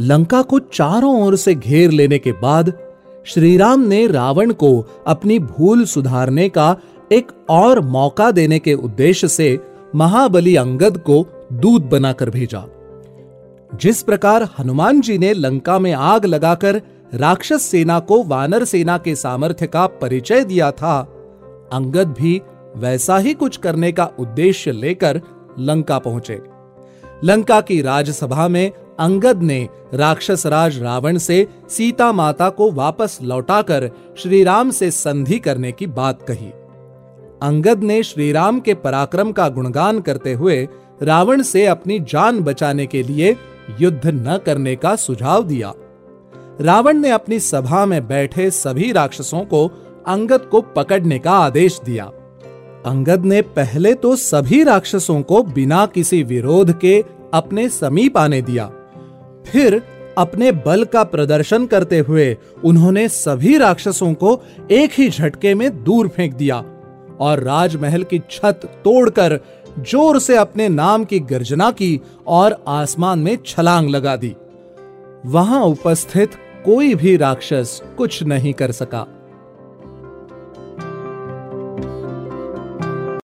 लंका को चारों ओर से घेर लेने के बाद, श्रीराम ने रावण को अपनी भूल सुधारने का एक और मौका देने के उद्देश्य से महाबली अंगद को दूत बनाकर भेजा। जिस प्रकार हनुमान जी ने लंका में आग लगाकर राक्षस सेना को वानर सेना के सामर्थ्य का परिचय दिया था, अंगद भी वैसा ही कुछ करने का उद्देश्य लेकर लंका पहुँचे। लंका की राजसभा में अंगद ने राक्षस राज रावण से सीता माता को वापस लौटाकर श्री राम से संधि करने की बात कही। अंगद ने श्री राम के पराक्रम का गुणगान करते हुए रावण से अपनी जान बचाने के लिए युद्ध न करने का सुझाव दिया। रावण ने अपनी सभा में बैठे सभी राक्षसों को अंगद को पकड़ने का आदेश दिया। अंगद ने पहले तो सभी राक्षसों को बिना किसी विरोध के अपने समीप आने दिया। फिर अपने बल का प्रदर्शन करते हुए उन्होंने सभी राक्षसों को एक ही झटके में दूर फेंक दिया और राजमहल की छत तोड़कर ज़ोर से अपने नाम की गर्जना की और आसमान में छलांग लगा दी। वहाँ उपस्थित कोई भी राक्षस कुछ नहीं कर सका।